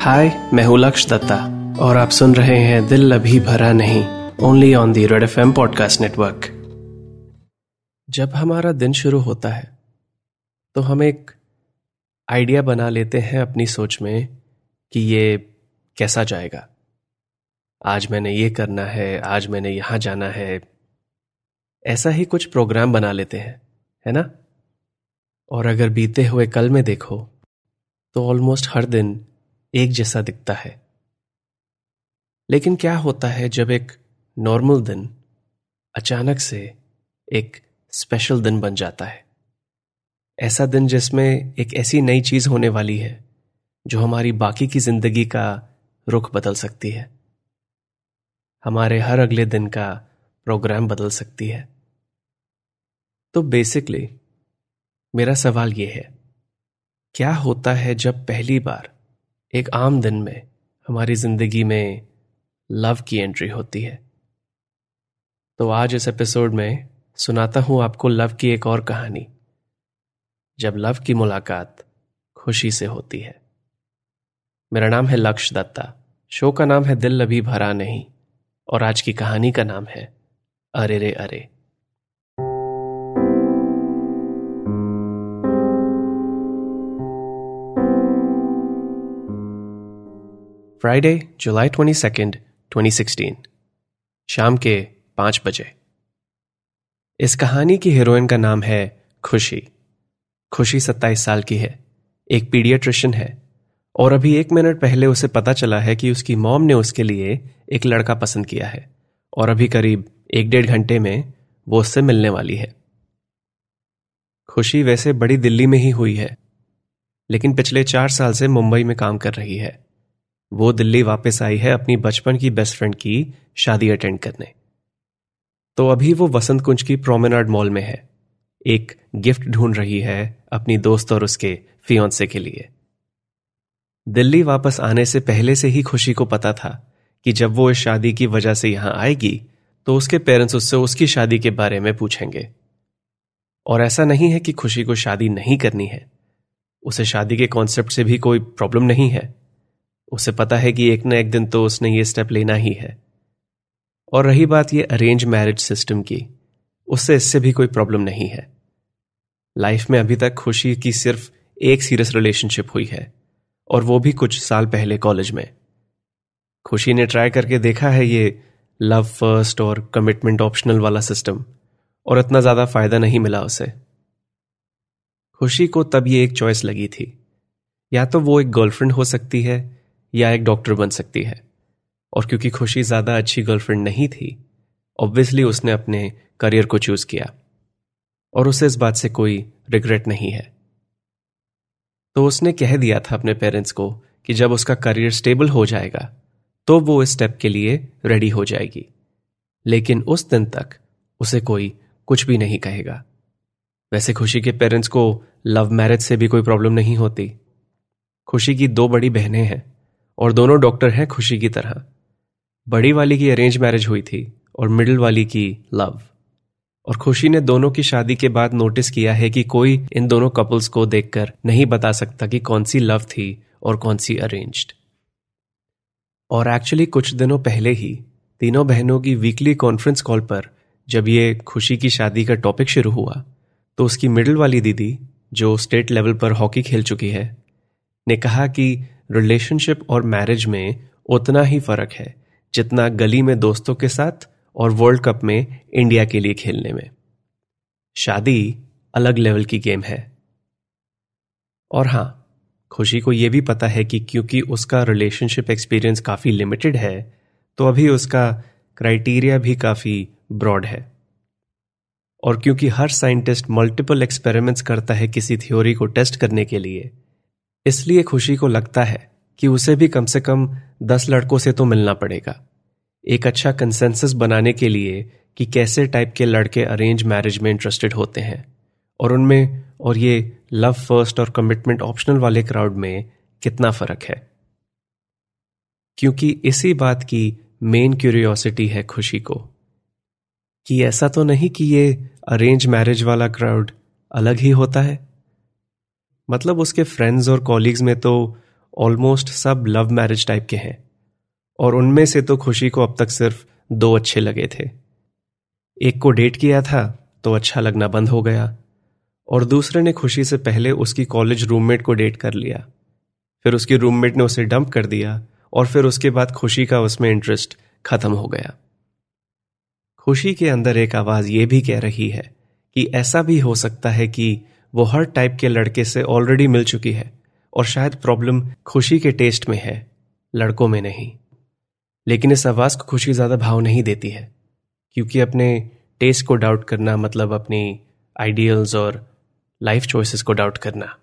हाय मैं हूँ लक्ष दत्ता, और आप सुन रहे हैं दिल अभी भरा नहीं only on the Red F M podcast network जब हमारा दिन शुरू होता है तो हम एक आइडिया बना लेते हैं अपनी सोच में कि ये कैसा जाएगा। आज मैंने ये करना है, आज मैंने यहाँ जाना है। ऐसा ही कुछ प्रोग्राम बना लेते हैं, है ना? और अगर बीते हुए कल में देखो तो ऑलमोस्ट हर दिन एक जैसा दिखता है। लेकिन क्या होता है जब एक नॉर्मल दिन अचानक से एक स्पेशल दिन बन जाता है? ऐसा दिन जिसमें एक ऐसी नई चीज़ होने वाली है, जो हमारी बाकी की ज़िंदगी का रुख बदल सकती है। हमारे हर अगले दिन का प्रोग्राम बदल सकती है। तो बेसिकली मेरा सवाल यह है, क्या होता है जब पहली बार एक आम दिन में हमारी ज़िंदगी में लव की एंट्री होती है। तो आज इस एपिसोड में सुनाता हूँ आपको लव की एक और कहानी, जब लव की मुलाकात खुशी से होती है। मेरा नाम है लक्ष्य दत्ता, शो का नाम है दिल अभी भरा नहीं, और आज की कहानी का नाम है अरे रे अरे। Friday July twenty second twenty sixteen शाम के पाँच बजे। इस कहानी की हीरोइन का नाम है खुशी। खुशी सत्ताईस साल की है। एक पीडियाट्रिशियन है। और अभी एक मिनट पहले उसे पता चला है कि उसकी मॉम ने उसके लिए एक लड़का पसंद किया है। और अभी करीब एक डेढ़ घंटे में वो उससे मिलने वाली है। खुशी वैसे बड़ी दिल्ली में ही हुई है। लेकिन पिछले चार साल से मुंबई में काम कर रही है। वो दिल्ली वापस आई है अपनी बचपन की बेस्ट फ्रेंड की शादी अटेंड करने। तो अभी वो वसंत कुंज की प्रोमेनाड मॉल में है। एक गिफ्ट ढूंढ रही है अपनी दोस्त और उसके फियोन्से के लिए। दिल्ली वापस आने से पहले से ही खुशी को पता था कि जब वो इस शादी की वजह से यहाँ आएगी तो उसके पेरेंट्स उससे उसकी शादी के बारे में पूछेंगे। और ऐसा नहीं है कि खुशी को शादी नहीं करनी है। उसे शादी के कॉन्सेप्ट से भी कोई प्रॉब्लम नहीं है। उसे पता है कि एक ना एक दिन तो उसने ये स्टेप लेना ही है। और रही बात ये अरेंज मैरिज सिस्टम की, उससे इससे भी कोई प्रॉब्लम नहीं है। लाइफ में अभी तक खुशी की सिर्फ़ एक सीरियस रिलेशनशिप हुई है, और वो भी कुछ साल पहले कॉलेज में। खुशी ने ट्राई करके देखा है ये लव फ़र्स्ट और कमिटमेंट ऑप्शनल वाला सिस्टम और इतना ज़्यादा फ़ायदा नहीं मिला उसे। खुशी को तब ये एक चॉइस लगी थी। या तो वो एक गर्लफ्रेंड हो सकती है या एक डॉक्टर बन सकती है। और क्योंकि खुशी ज़्यादा अच्छी गर्लफ्रेंड नहीं थी ऑब्वियसली उसने अपने करियर को चूज़ किया। और उसे इस बात से कोई रिग्रेट नहीं है। तो उसने कह दिया था अपने पेरेंट्स को कि जब उसका करियर स्टेबल हो जाएगा तो वो इस स्टेप के लिए रेडी हो जाएगी। लेकिन उस दिन तक उसे कोई कुछ भी नहीं कहेगा। वैसे खुशी के पेरेंट्स को लव मैरिज से भी कोई प्रॉब्लम नहीं होती। खुशी की दो बड़ी बहनें हैं। और दोनों डॉक्टर हैं खुशी की तरह। बड़ी वाली की अरेंज मैरिज हुई थी और मिडिल वाली की लव और खुशी ने दोनों की शादी के बाद नोटिस किया है कि कोई इन दोनों कपल्स को देखकर नहीं बता सकता कि कौन सी लव थी और कौन सी अरेंज्ड और एक्चुअली कुछ दिनों पहले ही तीनों बहनों की वीकली कॉन्फ्रेंस कॉल पर जब ये खुशी की शादी का टॉपिक शुरू हुआ तो उसकी मिडिल वाली दीदी, जो स्टेट लेवल पर हॉकी खेल चुकी है, ने कहा कि रिलेशनशिप और मैरिज में उतना ही फ़र्क है, जितना गली में दोस्तों के साथ और वर्ल्ड कप में इंडिया के लिए खेलने में। शादी अलग लेवल की गेम है। और हाँ, खुशी को यह भी पता है कि क्योंकि उसका रिलेशनशिप एक्सपीरियंस काफ़ी लिमिटेड है तो अभी उसका क्राइटेरिया भी काफ़ी ब्रॉड है। और क्योंकि हर साइंटिस्ट मल्टीपल एक्सपेरिमेंट्स करता है किसी थ्योरी को टेस्ट करने के लिए इसलिए खुशी को लगता है कि उसे भी कम से कम दस लड़कों से तो मिलना पड़ेगा। एक अच्छा कंसेंसस बनाने के लिए कि कैसे टाइप के लड़के अरेंज मैरिज में इंटरेस्टेड होते हैं। और उनमें, और ये लव फ़र्स्ट और कमिटमेंट ऑप्शनल वाले क्राउड में कितना फ़र्क है। क्योंकि इसी बात की मेन क्यूरियोसिटी है खुशी को। कि ऐसा तो नहीं कि ये अरेंज मैरिज वाला क्राउड अलग ही होता है? मतलब उसके फ्रेंड्स और कॉलीग्स में तो ऑलमोस्ट सब लव मैरिज टाइप के हैं। और उनमें से तो खुशी को अब तक सिर्फ़ दो अच्छे लगे थे। एक को डेट किया था तो अच्छा लगना बंद हो गया। और दूसरे ने खुशी से पहले उसकी कॉलेज रूममेट को डेट कर लिया। फिर उसकी रूममेट ने उसे डंप कर दिया और फिर उसके बाद खुशी का उसमें इंटरेस्ट खत्म हो गया। खुशी के अंदर एक आवाज़ यह भी कह रही है कि ऐसा भी हो सकता है कि वो हर टाइप के लड़के से ऑलरेडी मिल चुकी है और शायद प्रॉब्लम खुशी के टेस्ट में है, लड़कों में नहीं। लेकिन इस आवाज़ को खुशी ज़्यादा भाव नहीं देती है, क्योंकि अपने टेस्ट को डाउट करना मतलब अपनी आइडियल्स और लाइफ चॉइसेस को डाउट करना।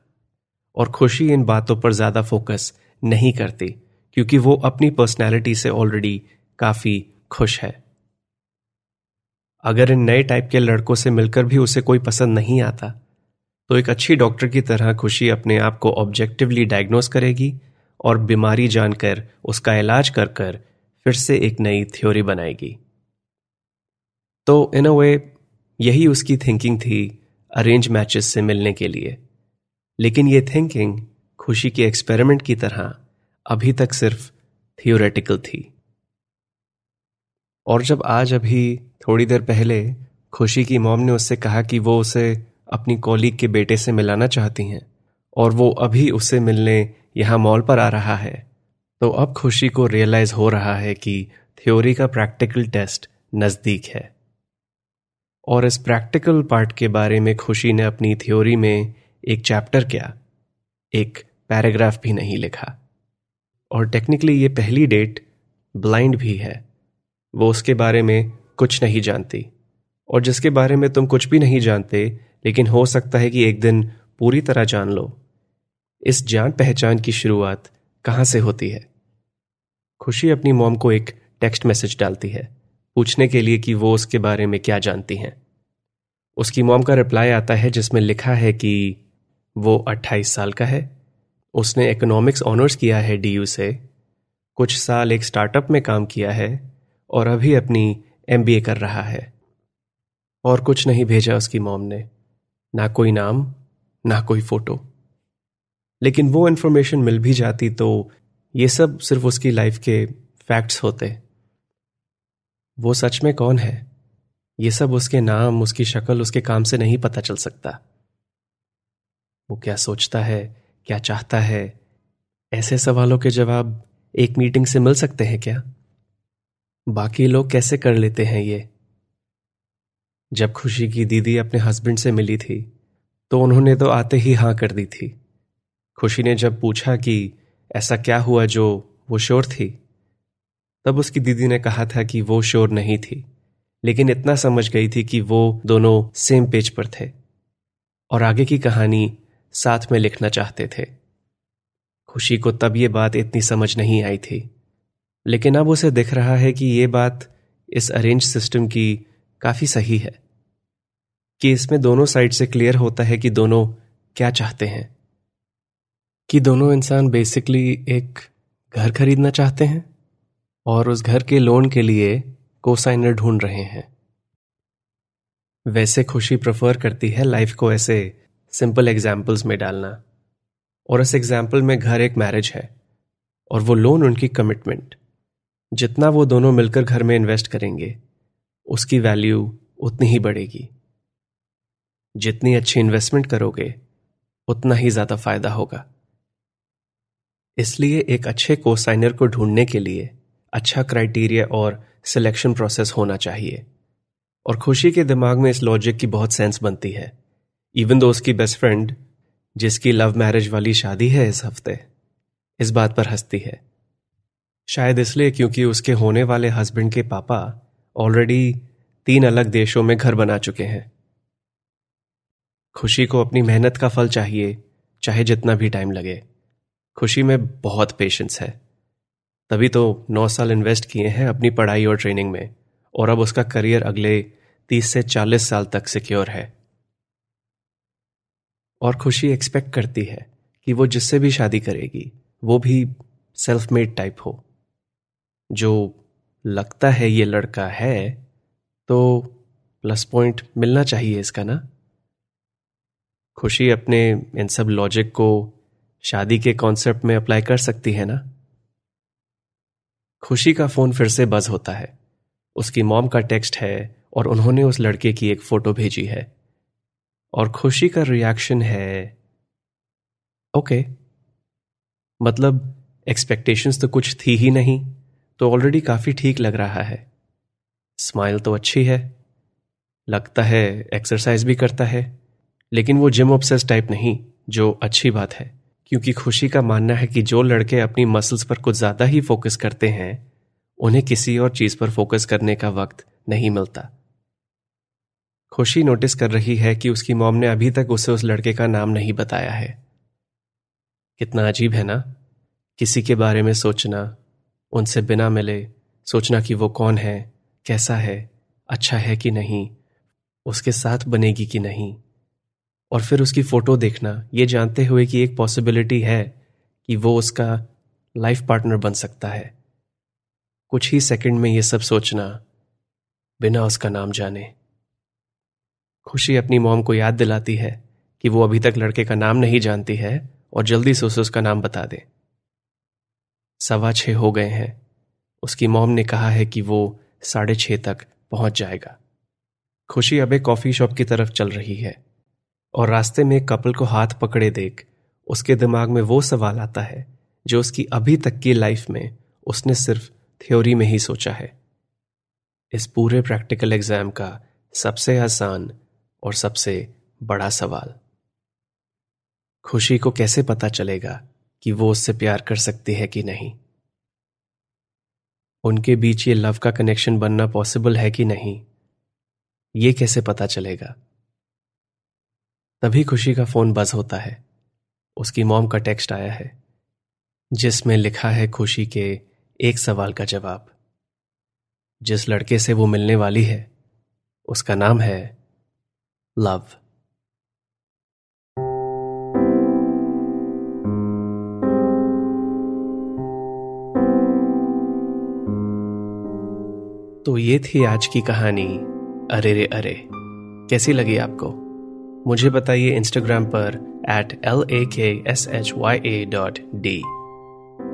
और खुशी इन बातों पर ज़्यादा फोकस नहीं करती, क्योंकि वो अपनी पर्सनैलिटी से ऑलरेडी काफ़ी खुश है। अगर इन नए टाइप के लड़कों से मिलकर भी उसे कोई पसंद नहीं आता तो एक अच्छी डॉक्टर की तरह खुशी अपने आप को ऑब्जेक्टिवली डायग्नोस करेगी और बीमारी जानकर, उसका इलाज कर कर फिर से एक नई थ्योरी बनाएगी। तो इन अ वे यही उसकी थिंकिंग थी अरेंज मैचेस से मिलने के लिए। लेकिन ये थिंकिंग खुशी के एक्सपेरिमेंट की तरह अभी तक सिर्फ़ थियोरेटिकल थी। और जब आज अभी थोड़ी देर पहले खुशी की मॉम ने उससे कहा कि वो उसे अपनी कॉलीग के बेटे से मिलाना चाहती हैं, और वो अभी उससे मिलने यहाँ मॉल पर आ रहा है। तो अब खुशी को रियलाइज़ हो रहा है कि थ्योरी का प्रैक्टिकल टेस्ट नज़दीक है। और इस प्रैक्टिकल पार्ट के बारे में खुशी ने अपनी थ्योरी में एक चैप्टर क्या, एक पैराग्राफ भी नहीं लिखा। और टेक्निकली ये पहली डेट ब्लाइंड भी है। वो उसके बारे में कुछ नहीं जानती। और जिसके बारे में तुम कुछ भी नहीं जानते लेकिन हो सकता है कि एक दिन पूरी तरह जान लो, इस जान पहचान की शुरुआत कहाँ से होती है। खुशी अपनी मोम को एक टेक्स्ट मैसेज डालती है, पूछने के लिए कि वो उसके बारे में क्या जानती हैं। उसकी मोम का रिप्लाई आता है जिसमें लिखा है कि वो 28 साल का है, उसने इकोनॉमिक्स ऑनर्स किया है डी से, कुछ साल एक स्टार्टअप में काम किया है और अभी अपनी MBA कर रहा है। और कुछ नहीं भेजा उसकी मॉम ने। ना कोई नाम, ना कोई फ़ोटो। लेकिन वो इंफॉर्मेशन मिल भी जाती तो ये सब सिर्फ़ उसकी लाइफ के फैक्ट्स होते। वो सच में कौन है? ये सब उसके नाम, उसकी शक्ल, उसके काम से नहीं पता चल सकता। वो क्या सोचता है, क्या चाहता है? ऐसे सवालों के जवाब एक मीटिंग से मिल सकते हैं क्या? बाकी लोग कैसे कर लेते हैं ये? जब खुशी की दीदी अपने हस्बैंड से मिली थी तो उन्होंने तो आते ही हाँ कर दी थी। खुशी ने जब पूछा कि ऐसा क्या हुआ जो वो शोर थी, तब उसकी दीदी ने कहा था कि वो शोर नहीं थी, लेकिन इतना समझ गई थी कि वो दोनों सेम पेज पर थे और आगे की कहानी साथ में लिखना चाहते थे। खुशी को तब ये बात इतनी समझ नहीं आई थी, लेकिन अब उसे दिख रहा है कि ये बात इस अरेंज सिस्टम की काफ़ी सही है कि इसमें दोनों साइड से क्लियर होता है कि दोनों क्या चाहते हैं। कि दोनों इंसान बेसिकली एक घर खरीदना चाहते हैं और उस घर के लोन के लिए कोसाइनर ढूंढ रहे हैं। वैसे खुशी प्रेफर करती है लाइफ को ऐसे सिंपल एग्जाम्पल्स में डालना। और इस एग्ज़ाम्पल में घर एक मैरिज है और वो लोन उनकी कमिटमेंट जितना वो दोनों मिलकर घर में इन्वेस्ट करेंगे उसकी वैल्यू उतनी ही बढ़ेगी। जितनी अच्छी इन्वेस्टमेंट करोगे, उतना ही ज़्यादा फ़ायदा होगा। इसलिए एक अच्छे कोसाइनर को ढूँढने के लिए अच्छा क्राइटेरिया और सिलेक्शन प्रोसेस होना चाहिए। और खुशी के दिमाग में इस लॉजिक की बहुत सेंस बनती है। इवन दो उसकी बेस्ट फ्रेंड जिसकी लव मैरिज वाली शादी है इस हफ़्ते, इस बात पर हंसती है। शायद इसलिए क्योंकि उसके होने वाले हस्बैंड के पापा ऑलरेडी तीन अलग देशों में घर बना चुके हैं। खुशी को अपनी मेहनत का फल चाहिए, चाहे जितना भी टाइम लगे। खुशी में बहुत पेशेंस है। तभी तो नौ साल इन्वेस्ट किए हैं अपनी पढ़ाई और ट्रेनिंग में, और अब उसका करियर अगले तीस से चालीस साल तक सिक्योर है। और खुशी एक्सपेक्ट करती है कि वो जिससे भी शादी करेगी, वो भी सेल्फ मेड टाइप हो। जो लगता है ये लड़का है तो प्लस पॉइंट मिलना चाहिए इसका ना? खुशी अपने इन सब लॉजिक को शादी के कॉन्सेप्ट में अप्लाई कर सकती है ना? खुशी का फ़ोन फिर से बज होता है। उसकी मॉम का टेक्स्ट है और उन्होंने उस लड़के की एक फ़ोटो भेजी है। और खुशी का रिएक्शन है ओके मतलब एक्सपेक्टेशंस तो कुछ थी ही नहीं। तो ऑलरेडी काफ़ी ठीक लग रहा है। स्माइल तो अच्छी है। लगता है एक्सरसाइज भी करता है। लेकिन वो जिम ऑब्सेस टाइप नहीं, जो अच्छी बात है। क्योंकि खुशी का मानना है कि जो लड़के अपनी मसल्स पर कुछ ज़्यादा ही फोकस करते हैं, उन्हें किसी और चीज़ पर फोकस करने का वक्त नहीं मिलता। खुशी नोटिस कर रही है कि उसकी मॉम ने अभी तक उसे उस लड़के का नाम नहीं बताया है। कितना अजीब है ना? किसी के बारे में सोचना उनसे बिना मिले सोचना कि वो कौन है, कैसा है अच्छा है कि नहीं, उसके साथ बनेगी कि नहीं। और फिर उसकी फ़ोटो देखना, ये जानते हुए कि एक पॉसिबिलिटी है कि वो उसका लाइफ पार्टनर बन सकता है। कुछ ही सेकंड में ये सब सोचना, बिना उसका नाम जाने। खुशी अपनी मॉम को याद दिलाती है कि वो अभी तक लड़के का नाम नहीं जानती है और जल्दी से उसे उसका नाम बता दे। सवा छह हो गए हैं। उसकी मॉम ने कहा है कि वो साढ़े छह तक पहुँच जाएगा। खुशी अब एक कॉफ़ी शॉप की तरफ़ चल रही है और रास्ते में कपल को हाथ पकड़े देख उसके दिमाग में वो सवाल आता है जो उसकी अभी तक की लाइफ में उसने सिर्फ़ थ्योरी में ही सोचा है। इस पूरे प्रैक्टिकल एग्ज़ाम का सबसे आसान और सबसे बड़ा सवाल। खुशी को कैसे पता चलेगा कि वो उससे प्यार कर सकती है कि नहीं। उनके बीच ये लव का कनेक्शन बनना पॉसिबल है कि नहीं, ये कैसे पता चलेगा? तभी खुशी का फ़ोन बज होता है। उसकी मॉम का टेक्स्ट आया है, जिसमें लिखा है खुशी के एक सवाल का जवाब। जिस लड़के से वो मिलने वाली है, उसका नाम है लव। तो ये थी आज की कहानी। अरे रे, अरे, कैसी लगी आपको? मुझे बताइए इंस्टाग्राम पर at L A K S H Y A dot D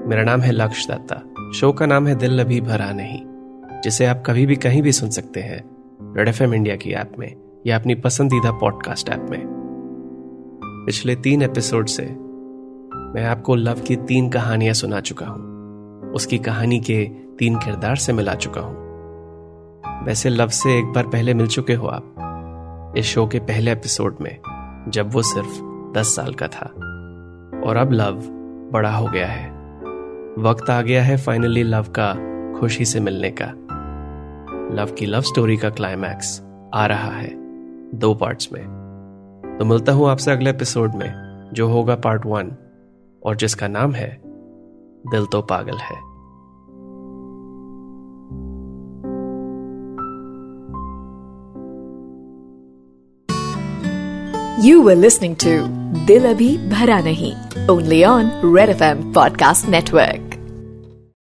मेरा नाम है लक्ष्य दत्ता शो का नाम है दिल अभी भरा नहीं, जिसे आप कभी भी कहीं भी सुन सकते हैं, रेड एफ़ इंडिया की ऐप में या अपनी पसंदीदा पॉडकास्ट ऐप में। पिछले तीन एपिसोड से मैं आपको लव की तीन कहानियाँ सुना चुका हूँ। उसकी कहानी के तीन किरदार से मिला चुका हूँ। वैसे लव से एक बार पहले मिल चुके हो आप, इस शो के पहले एपिसोड में, जब वो सिर्फ़ दस साल का था। और अब लव बड़ा हो गया है। वक्त आ गया है फाइनली लव का खुशी से मिलने का। लव की लव स्टोरी का क्लाइमैक्स आ रहा है दो पार्ट्स में। तो मिलता हूँ आपसे अगले एपिसोड में, जो होगा पार्ट वन और जिसका नाम है, दिल तो पागल है। You were listening to Dil Abhi Bhara Nahi, only on Red FM Podcast Network.